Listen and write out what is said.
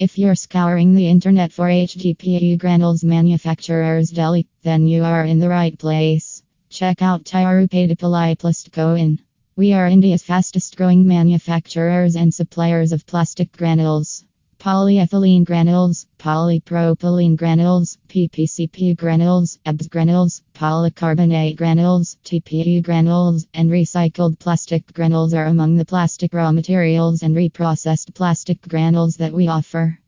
If you're scouring the internet for HDPE granules manufacturers Delhi, then you are in the right place. Check out Tirupaidipalai We are India's fastest growing manufacturers and suppliers of plastic granules. Polyethylene granules, polypropylene granules, PPCP granules, ABS granules, polycarbonate granules, TPE granules, and recycled plastic granules are among the plastic raw materials and reprocessed plastic granules that we offer.